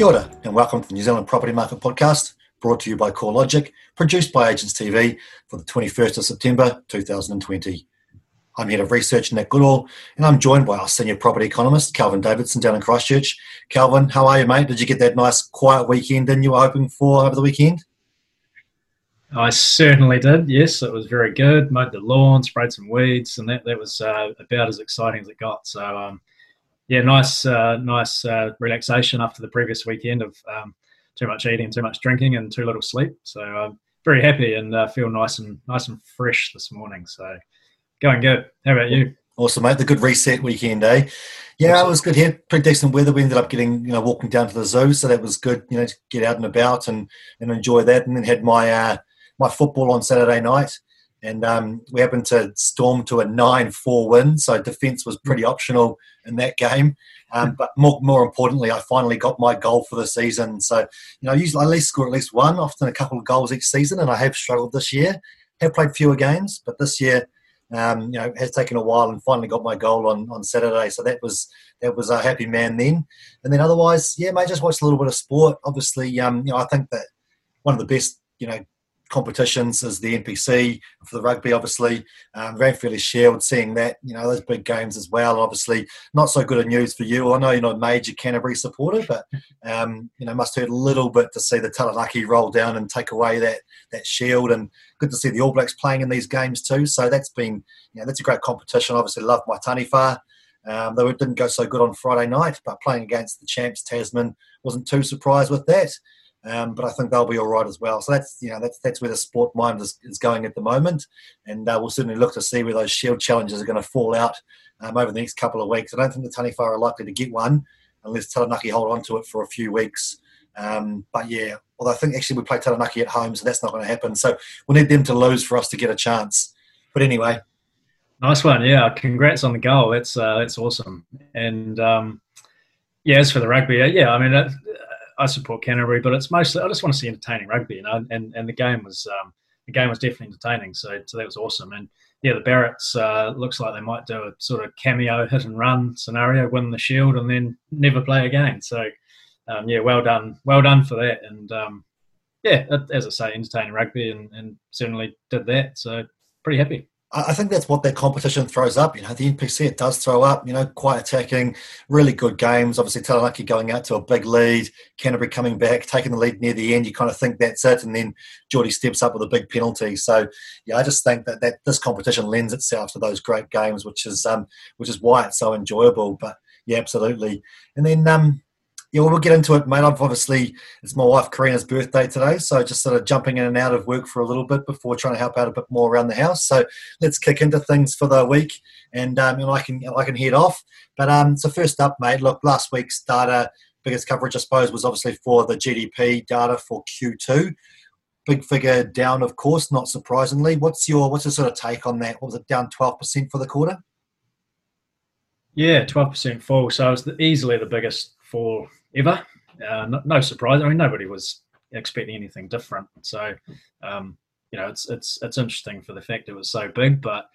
Kia ora, and welcome to the New Zealand Property Market Podcast, brought to you by CoreLogic, produced by Agents TV for the 21st of September 2020. I'm Head of Research Nick Goodall, and I'm joined by our Senior Property Economist, Kelvin Davidson, down in Christchurch. Kelvin, how are you, mate? Did you get that nice quiet weekend in you were hoping for over the weekend? I certainly did. Yes, it was very good. Mowed the lawn, sprayed some weeds, and that that was uh, about as exciting as it got. So, um, yeah, nice, uh, nice uh, relaxation after the previous weekend of um, too much eating, too much drinking, and too little sleep. So, I'm very happy and uh, feel nice and nice and fresh this morning. So, going good. How about you? Awesome, mate. The good reset weekend, eh? Yeah, awesome. it was good here. Pretty decent weather. We ended up getting, you know, walking down to the zoo, so that was good. You know, to get out and about and and enjoy that. And then had my uh, my football on Saturday night, and um, we happened to storm to a nine-four win. So defence was pretty optional in that game. Um, but more, more importantly, I finally got my goal for the season. So, you know, I usually at least score at least one, often a couple of goals each season, and I have struggled this year. Have played fewer games, but this year, um, you know, has taken a while and finally got my goal on, on Saturday. So that was that was a happy man then. And then otherwise, yeah, mate, just watch a little bit of sport. Obviously, um, you know, I think that one of the best, you know, competitions as the NPC for the rugby, obviously. Um, Ranfurly Shield, seeing that, you know, those big games as well. Obviously, not so good a news for you. I know you're not a major Canterbury supporter, but, um, you know, must hurt a little bit to see the Taranaki roll down and take away that, that shield. And good to see the All Blacks playing in these games too. So that's been, you know, that's a great competition. Obviously, love my Taniwha. Um, though it didn't go so good on Friday night, but playing against the champs Tasman wasn't too surprised with that. Um, but I think they'll be all right as well. So that's you know that's that's where the sport mind is, is going at the moment, and uh, we'll certainly look to see where those shield challenges are going to fall out um, over the next couple of weeks. I don't think the Taniwha are likely to get one unless Taranaki hold on to it for a few weeks. Um, but yeah, although I think actually we play Taranaki at home, so that's not going to happen. So we'll need them to lose for us to get a chance. But anyway, nice one. Yeah, congrats on the goal. That's uh, that's awesome. And um, yeah, as for the rugby, yeah, I mean. That, I support Canterbury, but it's mostly I just want to see entertaining rugby, you know. And and the game was um, the game was definitely entertaining, so so that was awesome. And yeah, the Barretts uh, looks like they might do a sort of cameo hit and run scenario, win the Shield, and then never play again. So um, yeah, well done, well done for that. And um, yeah, as I say, entertaining rugby, and, and certainly did that. So pretty happy. I think that's what that competition throws up. You know, the NPC it does throw up. You know, quite attacking, really good games. Obviously, Taranaki going out to a big lead, Canterbury coming back, taking the lead near the end. You kind of think that's it, and then Jordie steps up with a big penalty. So, yeah, I just think that, that this competition lends itself to those great games, which is um, which is why it's so enjoyable. But yeah, absolutely. And then um, yeah, well, get into it, mate. I've obviously, it's my wife Karina's birthday today, so just sort of jumping in and out of work for a little bit before trying to help out a bit more around the house. So let's kick into things for the week, and um, and I can I can head off. But um, so first up, mate. Look, last week's data, biggest coverage, I suppose, was obviously for the GDP data for Q2. Big figure down, of course, not surprisingly. What's your what's your sort of take on that? What was it down twelve percent for the quarter? Yeah, twelve percent fall. So it was the, easily the biggest fall ever. Uh, no, no, surprise. I mean, nobody was expecting anything different. So, um, you know, it's it's it's interesting for the fact it was so big, but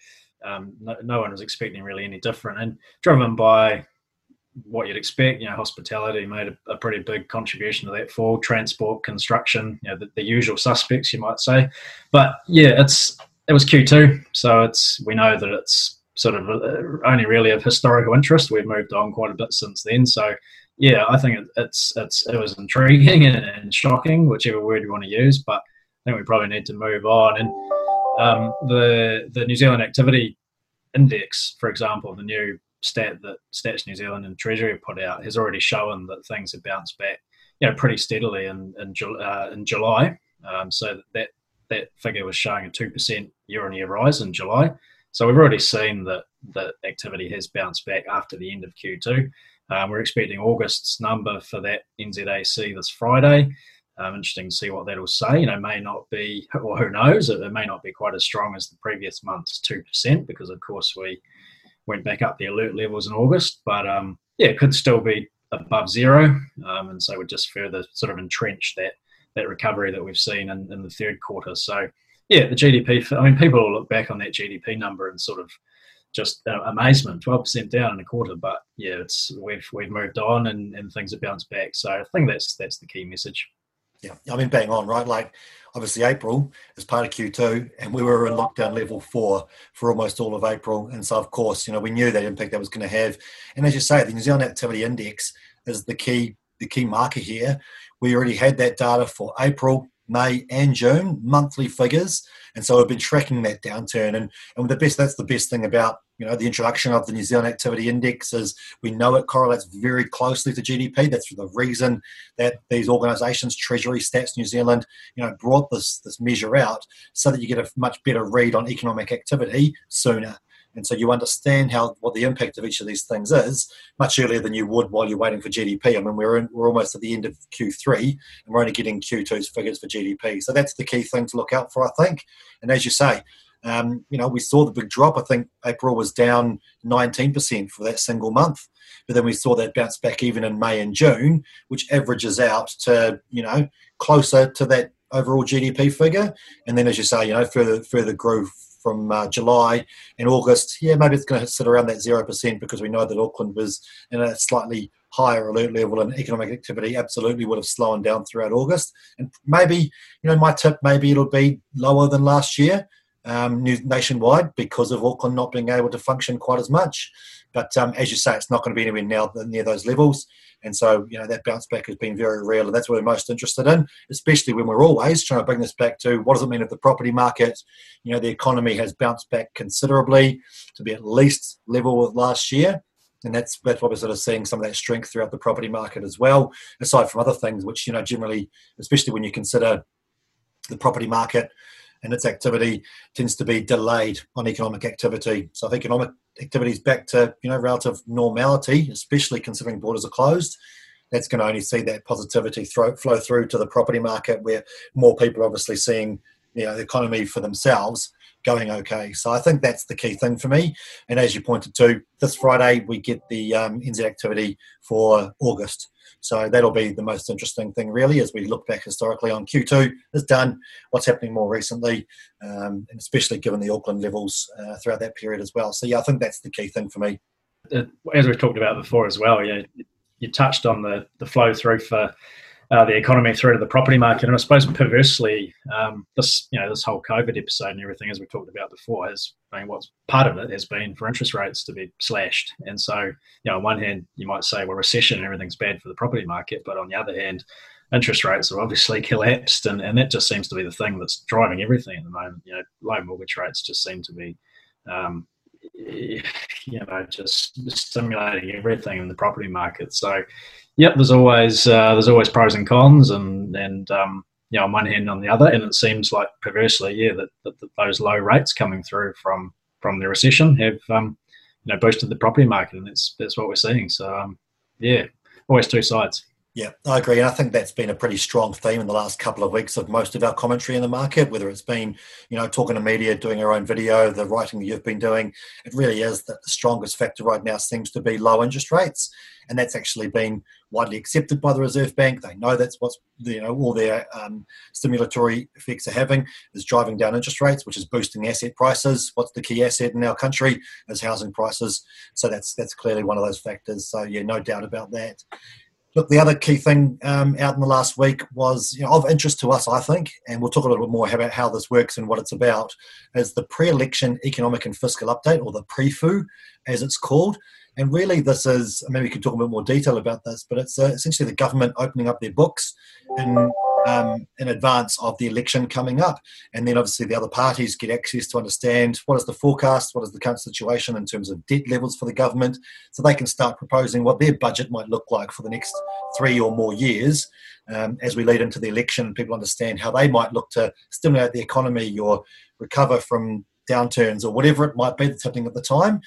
um, no, no, one was expecting really any different. And driven by what you'd expect, you know, hospitality made a, a pretty big contribution to that fall. Transport, construction, you know, the, the usual suspects, you might say. But yeah, it's it was Q2, so it's we know that it's sort of uh, only really of historical interest. We've moved on quite a bit since then, so yeah, I think it's it's it was intriguing and, and, shocking, whichever word you want to use. But I think we probably need to move on. And um, the the New Zealand Activity Index, for example, the new stat that Stats New Zealand and Treasury put out, has already shown that things have bounced back, you know, pretty steadily in in, uh, in July. Um, so that that figure was showing a two percent year on year rise in July. So we've already seen that that activity has bounced back after the end of Q2. Um, we're expecting August's number for that NZAC this Friday. Um, interesting to see what that'll say. You know, may not be, or who knows, it, it may not be quite as strong as the previous month's two percent because, of course, we went back up the alert levels in August. But um, yeah, it could still be above zero, um, and so would just further sort of entrench that that recovery that we've seen in, in the third quarter. So yeah, the GDP. I mean, people will look back on that GDP number and sort of just uh, amazement. Twelve percent down in a quarter, but yeah, it's we've we've moved on and, and things have bounced back. So I think that's that's the key message. Yeah, I mean, bang on, right? Like, obviously, April is part of Q2, and we were in lockdown level four for almost all of April. And so, of course, you know, we knew that impact that was going to have. And as you say, the New Zealand Activity Index is the key the key marker here. We already had that data for April, May, and June monthly figures, and so we've been tracking that downturn. And and the best that's the best thing about you know the introduction of the New Zealand Activity Index is we know it correlates very closely to GDP. That's the reason that these organisations, Treasury, Stats New Zealand, you know, brought this this measure out so that you get a much better read on economic activity sooner and so you understand how what the impact of each of these things is much earlier than you would while you're waiting for GDP. I mean, we're in, we're almost at the end of Q3, and we're only getting Q2's figures for GDP. So that's the key thing to look out for, I think. And as you say, um, you know, we saw the big drop. I think April was down 19% for that single month, but then we saw that bounce back even in May and June, which averages out to you know closer to that overall GDP figure. And then, as you say, you know, further further growth from uh, July and August, yeah, maybe it's going to sit around that 0% because we know that Auckland was in a slightly higher alert level and economic activity absolutely would have slowed down throughout August. And maybe, you know, my tip, maybe it'll be lower than last year um, nationwide because of Auckland not being able to function quite as much. But um, as you say, it's not going to be anywhere now near those levels. And so, you know, that bounce back has been very real. And that's what we're most interested in, especially when we're always trying to bring this back to what does it mean if the property market, you know, the economy has bounced back considerably to be at least level with last year. And that's, that's what we're sort of seeing some of that strength throughout the property market as well, aside from other things, which, you know, generally, especially when you consider the property market and its activity tends to be delayed on economic activity. So if economic activity is back to you know relative normality, especially considering borders are closed, that's going to only see that positivity throw, flow through to the property market, where more people are obviously seeing you know the economy for themselves going okay. So I think that's the key thing for me. And as you pointed to, this Friday we get the um, NZ activity for August. So that'll be the most interesting thing, really, as we look back historically on Q2 is done, what's happening more recently, um, and especially given the Auckland levels uh, throughout that period as well. So yeah, I think that's the key thing for me. As we've talked about before as well, yeah, you touched on the the flow through for uh, the economy through to the property market. And I suppose perversely, um, this you know this whole COVID episode and everything, as we talked about before, has mean, what's part of it has been for interest rates to be slashed. And so, you know, on one hand, you might say, well, recession and everything's bad for the property market, but on the other hand, interest rates are obviously collapsed, and, and that just seems to be the thing that's driving everything at the moment. You know, low mortgage rates just seem to be. Um, you know, just stimulating everything in the property market. So, Yep, there's always uh, there's always pros and cons, and and um, you know, on one hand on the other, and it seems like perversely, yeah, that, that, that those low rates coming through from from the recession have um, you know boosted the property market, and that's that's what we're seeing. So um, yeah, always two sides. Yeah, I agree. And I think that's been a pretty strong theme in the last couple of weeks of most of our commentary in the market, whether it's been, you know, talking to media, doing our own video, the writing that you've been doing. It really is that the strongest factor right now seems to be low interest rates. And that's actually been widely accepted by the Reserve Bank. They know that's what's, you know, all their um, stimulatory effects are having is driving down interest rates, which is boosting asset prices. What's the key asset in our country is housing prices. So that's that's clearly one of those factors. So yeah, no doubt about that. Look, the other key thing um, out in the last week was you know, of interest to us, I think, and we'll talk a little bit more about how this works and what it's about, is the pre-election economic and fiscal update, or the PREFU, as it's called. And really, this is maybe we can talk a bit more detail about this, but it's uh, essentially the government opening up their books and um, in advance of the election coming up. And then obviously the other parties get access to understand what is the forecast, what is the current situation in terms of debt levels for the government, so they can start proposing what their budget might look like for the next three or more years um, as we lead into the election. People understand how they might look to stimulate the economy or recover from downturns or whatever it might be that's happening at the time.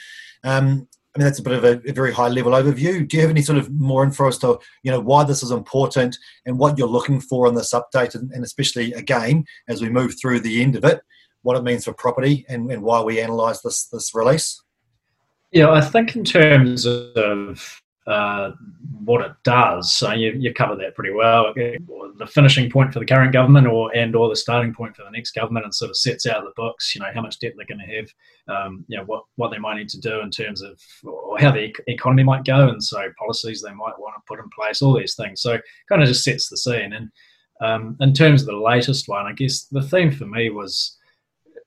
Um, I mean, that's a bit of a, a, very high level overview. Do you have any sort of more info as to you know why this is important and what you're looking for in this update, and, and especially again as we move through the end of it, what it means for property and, and why we analyse this this release? Yeah, I think in terms of uh, what it does. So you, you cover that pretty well. The finishing point for the current government, or and or the starting point for the next government, and sort of sets out the books. You know how much debt they're going to have. Um, you know what what they might need to do in terms of or how the economy might go, and so policies they might want to put in place. All these things. So kind of just sets the scene. And um, in terms of the latest one, I guess the theme for me was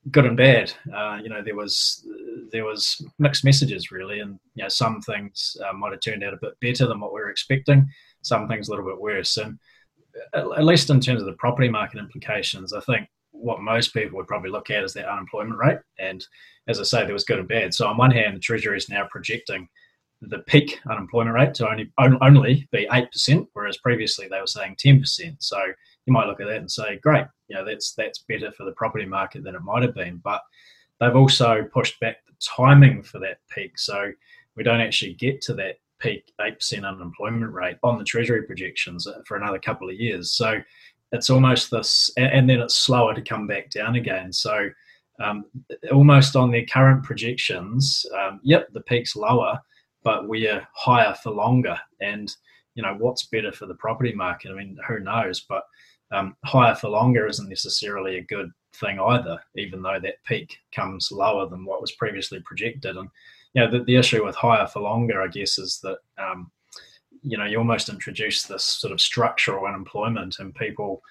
good and bad. Uh, you know, there was there was mixed messages really, and you know, some things uh, might have turned out a bit better than what we were expecting. Some things a little bit worse, and at, at least in terms of the property market implications, I think what most people would probably look at is their unemployment rate. And as I say, there was good and bad. So on one hand, the Treasury is now projecting the peak unemployment rate to only only be eight percent, whereas previously they were saying ten percent. So you might look at that and say, great, you know, that's that's better for the property market than it might have been. But they've also pushed back the timing for that peak, so we don't actually get to that peak eight percent unemployment rate on the Treasury projections for another couple of years. So it's almost this, and then it's slower to come back down again. So um, almost on their current projections, um, yep, the peak's lower, but we're higher for longer. And you know what's better for the property market? I mean, who knows? But um, higher for longer isn't necessarily a good thing either, even though that peak comes lower than what was previously projected. And you know, the, the issue with higher for longer, I guess, is that um, you know you almost introduce this sort of structural unemployment and people.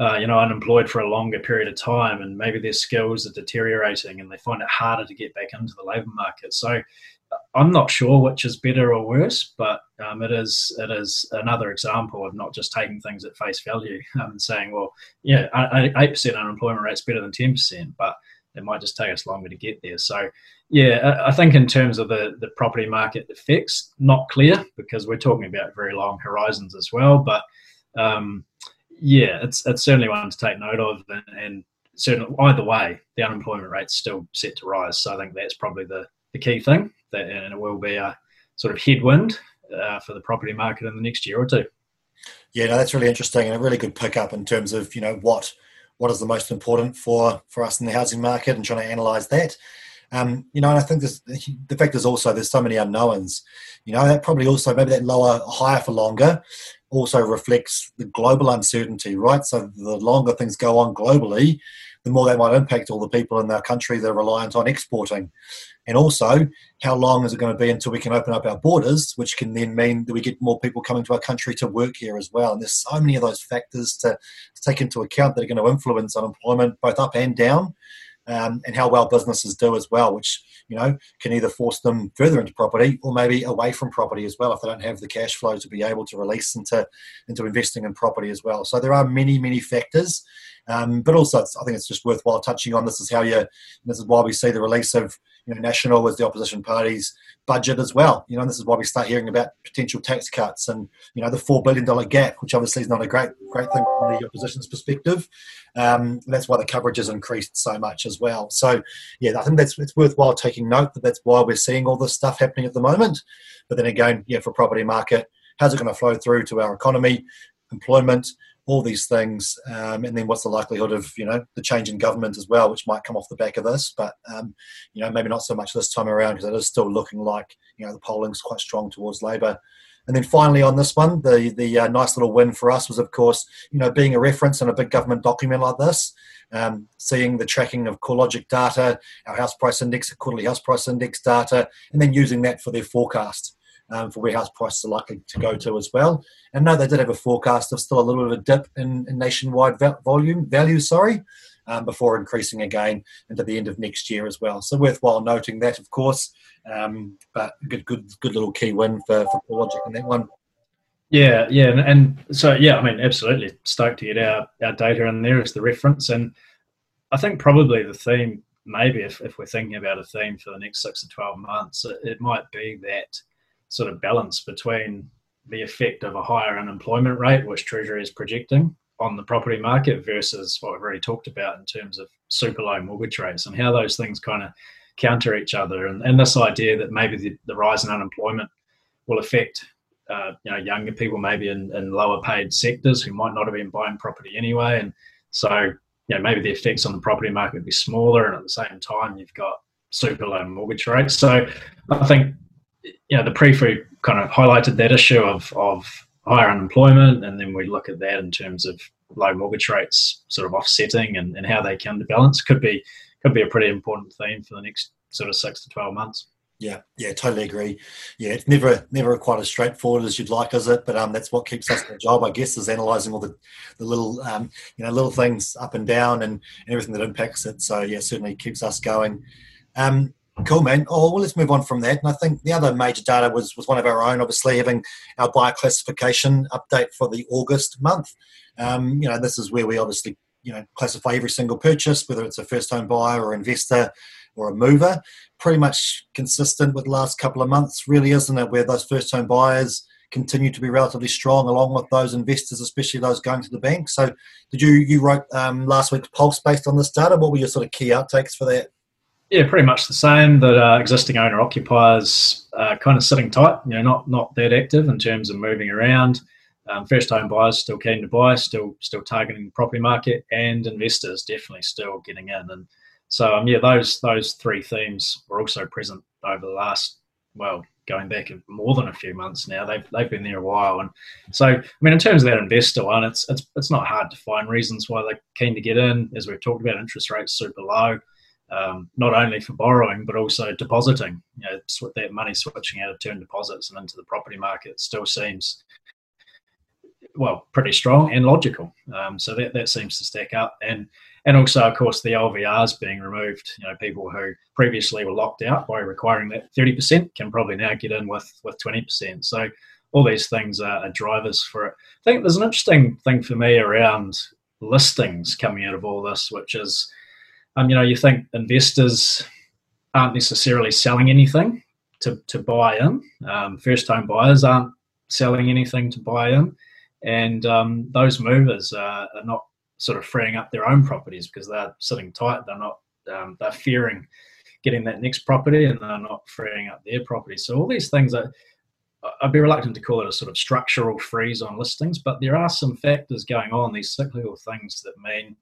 Uh, you know, unemployed for a longer period of time, and maybe their skills are deteriorating, and they find it harder to get back into the labour market. So, I'm not sure which is better or worse, but um, it is it is another example of not just taking things at face value um, and saying, well, yeah, eight percent unemployment rate is better than ten percent, but it might just take us longer to get there. So, yeah, I think in terms of the the property market effects, not clear because we're talking about very long horizons as well. But um, yeah, it's it's certainly one to take note of, and, and certainly either way, the unemployment rate's still set to rise. So I think that's probably the the key thing, that, and it will be a sort of headwind uh, for the property market in the next year or two. Yeah, no, that's really interesting and a really good pickup in terms of you know what what is the most important for for us in the housing market and trying to analyse that. Um, you know, and I think this, the fact is also there's so many unknowns. You know, that probably also maybe that lower, higher for longer also reflects the global uncertainty, right? So the longer things go on globally, the more that might impact all the people in our country that are reliant on exporting. And also, how long is it going to be until we can open up our borders, which can then mean that we get more people coming to our country to work here as well? And there's so many of those factors to, to take into account that are going to influence unemployment both up and down um, and how well businesses do as well, which you know can either force them further into property or maybe away from property as well if they don't have the cash flow to be able to release into into investing in property as well. So there are many many factors, um, but also I think it's just worthwhile touching on. This is how you. This is why we see the release of you know, National was the opposition party's budget as well. You know, this is why we start hearing about potential tax cuts and you know the four billion dollar gap, which obviously is not a great great thing from the opposition's perspective. Um, that's why the coverage has increased so much as well. So yeah, I think that's it's worthwhile taking note that that's why we're seeing all this stuff happening at the moment. But then again, yeah, for property market, how's it going to flow through to our economy, employment? All these things, um, and then what's the likelihood of you know the change in government as well, which might come off the back of this, but um, you know maybe not so much this time around because it is still looking like you know the polling's quite strong towards Labor. And then finally on this one, the the uh, nice little win for us was of course you know being a reference in a big government document like this, um, seeing the tracking of CoreLogic data, our house price index, quarterly house price index data, and then using that for their forecast um, for warehouse prices are likely to go to as well. And no, they did have a forecast of still a little bit of a dip in, in nationwide volume value, sorry, um, before increasing again into the end of next year as well. So worthwhile noting that, of course. Um, but good, good, good little key win for for Logic in that one. Yeah, yeah, and, and, so yeah, I mean, absolutely stoked to get our, our data in there as the reference, and I think probably the theme, maybe if, if we're thinking about a theme for the next six to twelve months, it, it might be that sort of balance between the effect of a higher unemployment rate, which Treasury is projecting on the property market, versus what we've already talked about in terms of super low mortgage rates and how those things kind of counter each other. And, and this idea that maybe the, the rise in unemployment will affect uh, you know younger people maybe in, in lower paid sectors who might not have been buying property anyway. And so you know maybe the effects on the property market would be smaller, and at the same time you've got super low mortgage rates. So I think you know, the PREFU kind of highlighted that issue of of higher unemployment, and then we look at that in terms of low mortgage rates sort of offsetting and, and how they to balance could be could be a pretty important theme for the next sort of six to twelve months. Yeah, yeah, totally agree. Yeah, it's never never quite as straightforward as you'd like, is it? But um, that's what keeps us in the job, I guess, is analysing all the, the little um, you know little things up and down and, and everything that impacts it. So yeah, certainly keeps us going. Um, cool, man. Oh, well, let's move on from that. And I think the other major data was was one of our own, obviously having our buyer classification update for the August month. Um, you know, this is where we obviously you know classify every single purchase, whether it's a first home buyer or investor or a mover. Pretty much consistent with the last couple of months, really, isn't it? Where those first home buyers continue to be relatively strong, along with those investors, especially those going to the bank. So, did you you wrote um, last week's pulse based on this data? What were your sort of key outtakes for that? Yeah, pretty much the same. That uh, existing owner occupiers are kind of sitting tight. You know, not not that active in terms of moving around. Um, first home buyers still keen to buy, still still targeting the property market, and investors definitely still getting in. And so um, yeah, those those three themes were also present over the last well, going back more than a few months now. They've they've been there a while, and so I mean, in terms of that investor one, it's it's it's not hard to find reasons why they're keen to get in. As we've talked about, interest rates super low, um, not only for borrowing but also depositing. You know, that money switching out of term deposits and into the property market still seems well pretty strong and logical. Um, so that that seems to stack up and and also, of course, the LVRs being removed. You know, people who previously were locked out by requiring that 30% can probably now get in with with 20%. So all these things are, are drivers for it. I think there's an interesting thing for me around listings coming out of all this, which is, um, you know, you think investors aren't necessarily selling anything to, to buy in. Um, first home buyers aren't selling anything to buy in. And um, those movers are, are not sort of freeing up their own properties because they're sitting tight. They're not. Um, they're fearing getting that next property, and they're not freeing up their property. So all these things are. I'd be reluctant to call it a sort of structural freeze on listings, but there are some factors going on, these cyclical things that mean,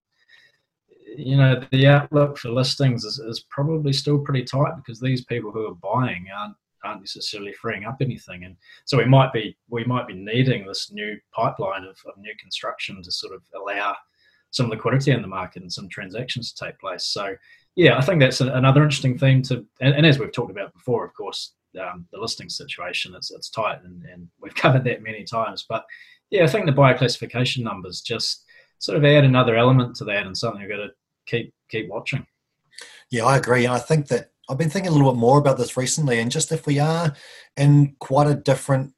you know, the outlook for listings is, is probably still pretty tight because these people who are buying aren't aren't necessarily freeing up anything. And so we might be we might be needing this new pipeline of, of new construction to sort of allow some liquidity in the market and some transactions to take place. So, yeah, I think that's a, another interesting theme to, and, and, as we've talked about before, of course, um, the listing situation it's, it's tight, and, and, we've covered that many times. But yeah, I think the buyer classification numbers just sort of add another element to that, and something we've got to keep keep watching. Yeah, I agree, and I think that I've been thinking a little bit more about this recently, and just if we are in quite a different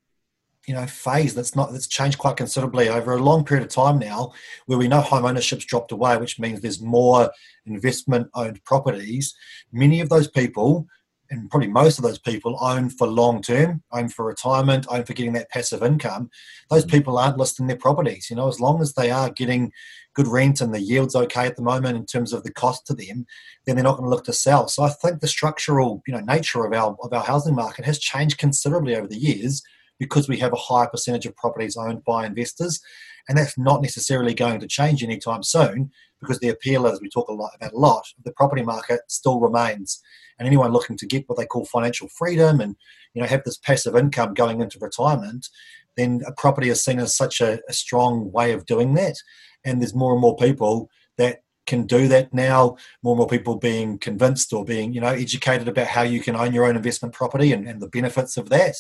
you know phase that's not that's changed quite considerably over a long period of time now where we know home ownership's dropped away which means there's more investment owned properties many of those people and probably most of those people own for long term own for retirement own for getting that passive income. Those mm. people aren't listing their properties you know as long as they are getting good rent and the yield's okay at the moment in terms of the cost to them then they're not going to look to sell. So i think the structural you know nature of our of our housing market has changed considerably over the years because we have a higher percentage of properties owned by investors. And that's not necessarily going to change anytime soon because the appeal, as we talk a lot about a lot, the property market still remains. And anyone looking to get what they call financial freedom and you know have this passive income going into retirement, then a property is seen as such a, a strong way of doing that. And there's more and more people that can do that now. More and more people being convinced or being, you know, educated about how you can own your own investment property and, and the benefits of that,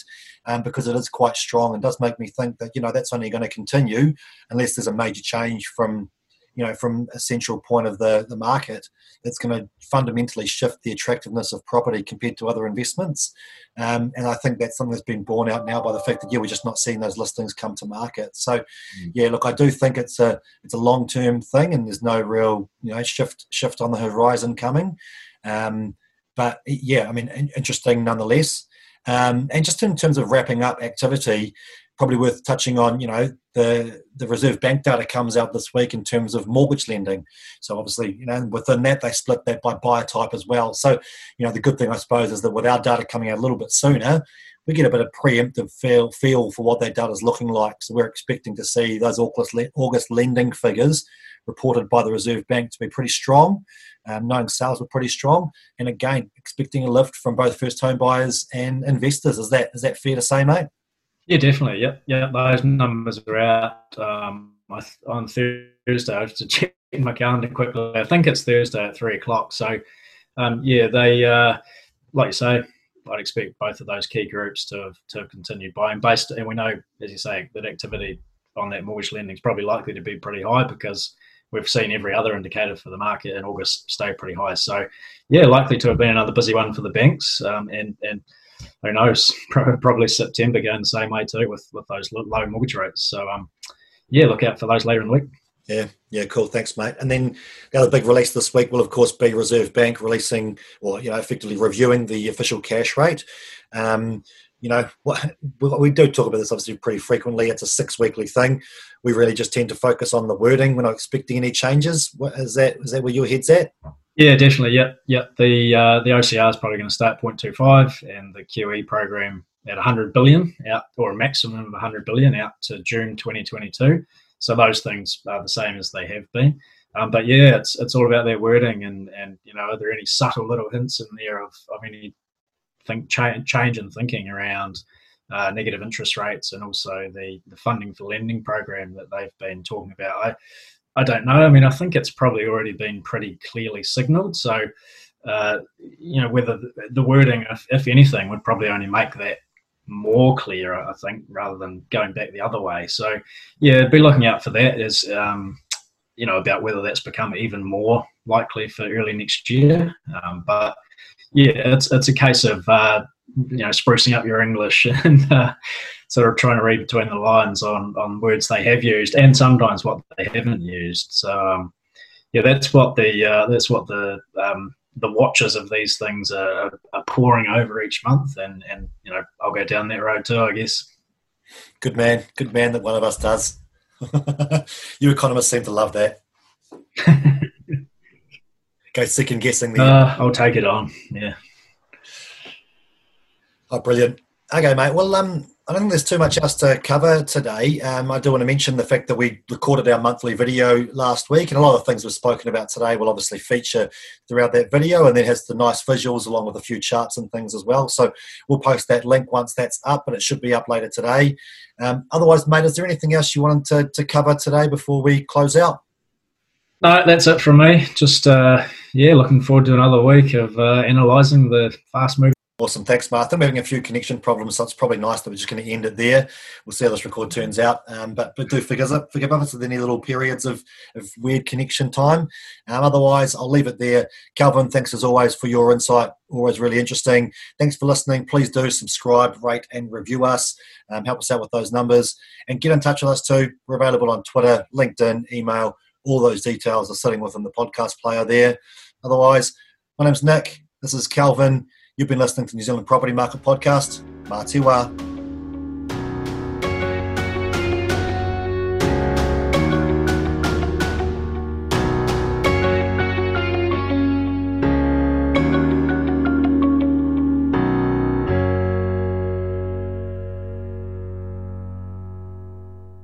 um, because it is quite strong and does make me think that you know that's only going to continue unless there's a major change from you know, from a central point of the, the market that's going to fundamentally shift the attractiveness of property compared to other investments. Um, and I think that's something that's been borne out now by the fact that yeah, we're just not seeing those listings come to market. So, mm. yeah, look, I do think it's a it's a long term thing, and there's no real you know shift shift on the horizon coming. Um, but yeah, I mean, interesting nonetheless. Um, and just in terms of wrapping up activity, probably worth touching on. You know, the the Reserve Bank data comes out this week in terms of mortgage lending. So obviously, you know, within that they split that by buyer type as well. So, you know, the good thing I suppose is that with our data coming out a little bit sooner, we get a bit of preemptive feel, feel for what that data is looking like. So we're expecting to see those August, August lending figures reported by the Reserve Bank to be pretty strong. Um, knowing sales were pretty strong, and again, expecting a lift from both first home buyers and investors. Is that is that fair to say, mate? Yeah, definitely. Yep, yeah. Those numbers are out um, on Thursday. I have to check my calendar quickly. I think it's Thursday at three o'clock. So, um, yeah, they uh, like you say, I'd expect both of those key groups to to continue buying based, and we know, as you say, that activity on that mortgage lending is probably likely to be pretty high because we've seen every other indicator for the market in August stay pretty high. So, yeah, likely to have been another busy one for the banks, um, and and who knows, probably September going the same way too with with those low mortgage rates. So, um, yeah, look out for those later in the week. Yeah, yeah, cool. Thanks, mate. And then the other big release this week will, of course, be Reserve Bank releasing, or you know, effectively reviewing the official cash rate. Um, you know, what, we do talk about this obviously pretty frequently. It's a six weekly thing. We really just tend to focus on the wording. We're not expecting any changes. What, is that is that where your head's at? Yeah, definitely. Yep, yep. The uh, the OCR is probably going to start 0.25, and the QE program at 100 billion out, or a maximum of 100 billion out to June 2022. So those things are the same as they have been. Um, but yeah, it's it's all about their wording and and you know, are there any subtle little hints in there of of any think change change in thinking around uh, negative interest rates and also the the funding for lending program that they've been talking about. I I don't know. I mean, I think it's probably already been pretty clearly signalled. So. Uh, you know, whether the, wording, if, if anything, would probably only make that more clear, I think, rather than going back the other way. So, yeah, be looking out for that. Is um, you know about whether that's become even more likely for early next year. Um, but yeah, it's it's a case of uh, you know sprucing up your English and uh, sort of trying to read between the lines on on words they have used and sometimes what they haven't used. So um, yeah, that's what the uh, that's what the um, the watches of these things are, are poring over each month, and and you know I'll go down that road too, I guess. Good man, good man that one of us does. you economists seem to love that. go second guessing the. Uh, I'll take it on. Yeah. Oh, brilliant. Okay, mate. Well, um, I don't think there's too much else to cover today. Um, I do want to mention the fact that we recorded our monthly video last week, and a lot of the things we've spoken about today will obviously feature throughout that video, and then has the nice visuals along with a few charts and things as well. So we'll post that link once that's up, and it should be up later today. Um, otherwise, mate, is there anything else you wanted to, to cover today before we close out? No, that's it from me. Just uh, yeah, looking forward to another week of uh, analysing the fast moving Awesome. Thanks, Martha. We're having a few connection problems, so it's probably nice that we're just going to end it there. We'll see how this record turns out. Um, but, but do forgive, forgive us with any little periods of, of weird connection time. Um, otherwise, I'll leave it there. Kelvin, thanks as always for your insight. Always really interesting. Thanks for listening. Please do subscribe, rate, and review us. Um, help us out with those numbers. And get in touch with us too. We're available on Twitter, LinkedIn, email. All those details are sitting within the podcast player there. Otherwise, my name's Nick. This is Kelvin. You've been listening to New Zealand Property Market Podcast. Mā